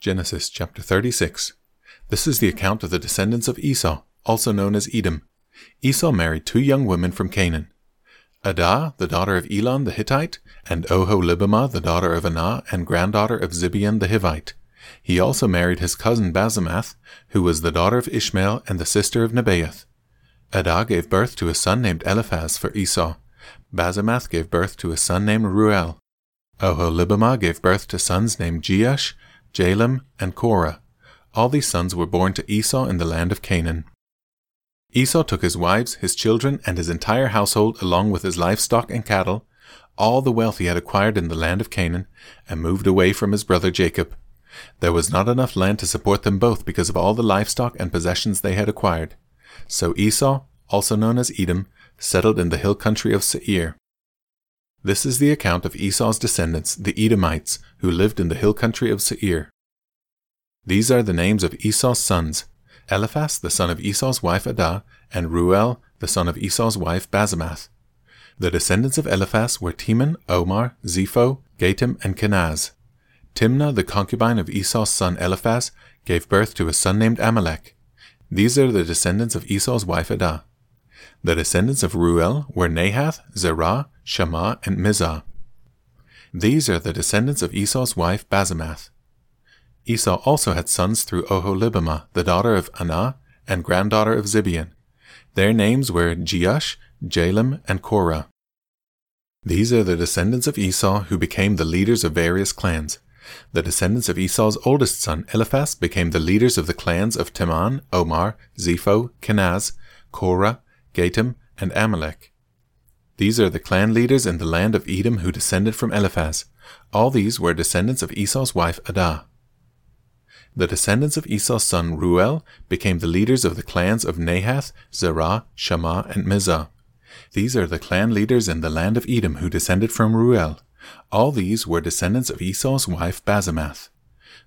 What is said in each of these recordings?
Genesis chapter 36. This is the account of the descendants of Esau, also known as Edom. Esau married two young women from Canaan. Adah, the daughter of Elon the Hittite, and Oholibamah, the daughter of Anah and granddaughter of Zibeon the Hivite. He also married his cousin Basemath, who was the daughter of Ishmael and the sister of Nebaioth. Adah gave birth to a son named Eliphaz for Esau. Basemath gave birth to a son named Ruel. Oholibamah gave birth to sons named Jeush, Jalam, and Korah. All these sons were born to Esau in the land of Canaan. Esau took his wives, his children, and his entire household, along with his livestock and cattle, all the wealth he had acquired in the land of Canaan, and moved away from his brother Jacob. There was not enough land to support them both because of all the livestock and possessions they had acquired. So Esau, also known as Edom, settled in the hill country of Seir. This is the account of Esau's descendants, the Edomites, who lived in the hill country of Seir. These are the names of Esau's sons Eliphaz, the son of Esau's wife Adah, and Ruel, the son of Esau's wife Basemath. The descendants of Eliphaz were Teman, Omar, Zepho, Gatam, and Kenaz. Timnah, the concubine of Esau's son Eliphaz, gave birth to a son named Amalek. These are the descendants of Esau's wife Adah. The descendants of Ruel were Nahath, Zerah, Shammah, and Mizah. These are the descendants of Esau's wife Basemath. Esau also had sons through Oholibamah, the daughter of Anah and granddaughter of Zibeon. Their names were Jeush, Jalam, and Korah. These are the descendants of Esau who became the leaders of various clans. The descendants of Esau's oldest son Eliphaz became the leaders of the clans of Teman, Omar, Zepho, Kenaz, Korah, Gatam, and Amalek. These are the clan leaders in the land of Edom who descended from Eliphaz. All these were descendants of Esau's wife Adah. The descendants of Esau's son Ruel became the leaders of the clans of Nahath, Zerah, Shammah, and Mizah. These are the clan leaders in the land of Edom who descended from Ruel. All these were descendants of Esau's wife Basemath.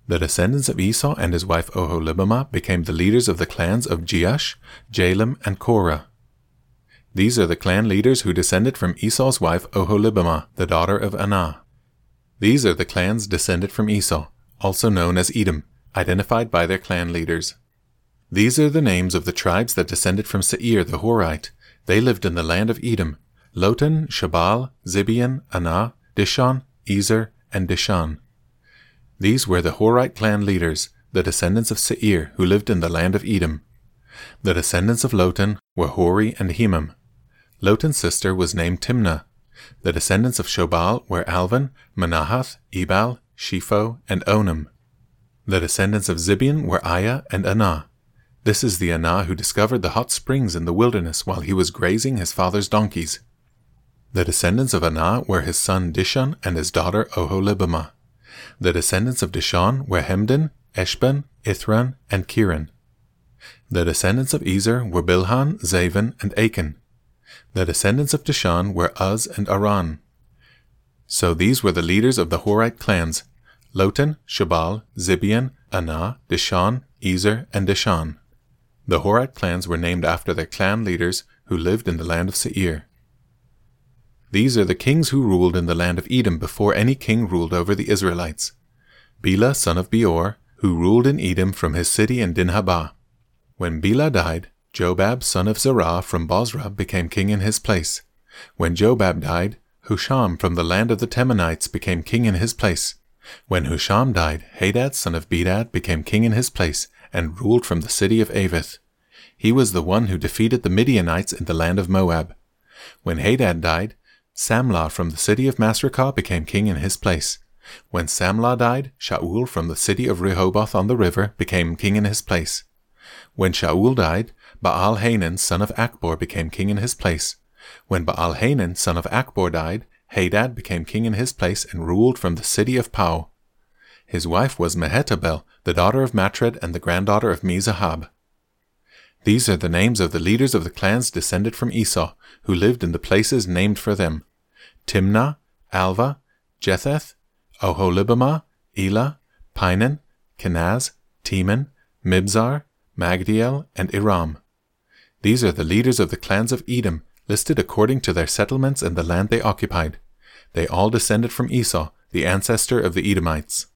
The descendants of Esau and his wife Oholibamah became the leaders of the clans of Jeush, Jalam, and Korah. These are the clan leaders who descended from Esau's wife Oholibamah, the daughter of Anah. These are the clans descended from Esau, also known as Edom, identified by their clan leaders. These are the names of the tribes that descended from Seir the Horite. They lived in the land of Edom Lotan, Shobal, Zibeon, Anah, Dishon, Ezer, and Dishan. These were the Horite clan leaders, the descendants of Seir, who lived in the land of Edom. The descendants of Lotan were Hori and Hemam. Lotan's sister was named Timnah. The descendants of Shobal were Alvan, Manahath, Ebal, Shepho, and Onam. The descendants of Zibeon were Aiah and Anah. This is the Anah who discovered the hot springs in the wilderness while he was grazing his father's donkeys. The descendants of Anah were his son Dishon and his daughter Oholibamah. The descendants of Dishon were Hemdan, Eshban, Ithran, and Keran. The descendants of Ezer were Bilhan, Zavan, and Akan. The descendants of Dishon were Uz and Aran. So these were the leaders of the Horite clans Lotan, Shobal, Zibeon, Anah, Dishon, Ezer, and Dishan. The Horite clans were named after their clan leaders who lived in the land of Seir. These are the kings who ruled in the land of Edom before any king ruled over the Israelites. Bela, son of Beor, who ruled in Edom from his city in Dinhabah. When Bela died, Jobab, son of Zerah from Bozrah, became king in his place. When Jobab died, Husham from the land of the Temanites became king in his place. When Husham died, Hadad, son of Bedad, became king in his place and ruled from the city of Avith. He was the one who defeated the Midianites in the land of Moab. When Hadad died, Samlah from the city of Masrekah became king in his place. When Samlah died, Shaul from the city of Rehoboth on the river became king in his place. When Shaul died, Baal Hanan son of Achbor became king in his place. When Baal Hanan son of Achbor died, Hadad became king in his place and ruled from the city of Pau. His wife was Mehetabel, the daughter of Matred and the granddaughter of Mezahab. These are the names of the leaders of the clans descended from Esau, who lived in the places named for them Timnah, Alvah, Jetheth, Oholibamah, Elah, Pinon, Kenaz, Teman, Mibzar, Magdiel, and Iram. These are the leaders of the clans of Edom, listed according to their settlements and the land they occupied. They all descended from Esau, the ancestor of the Edomites.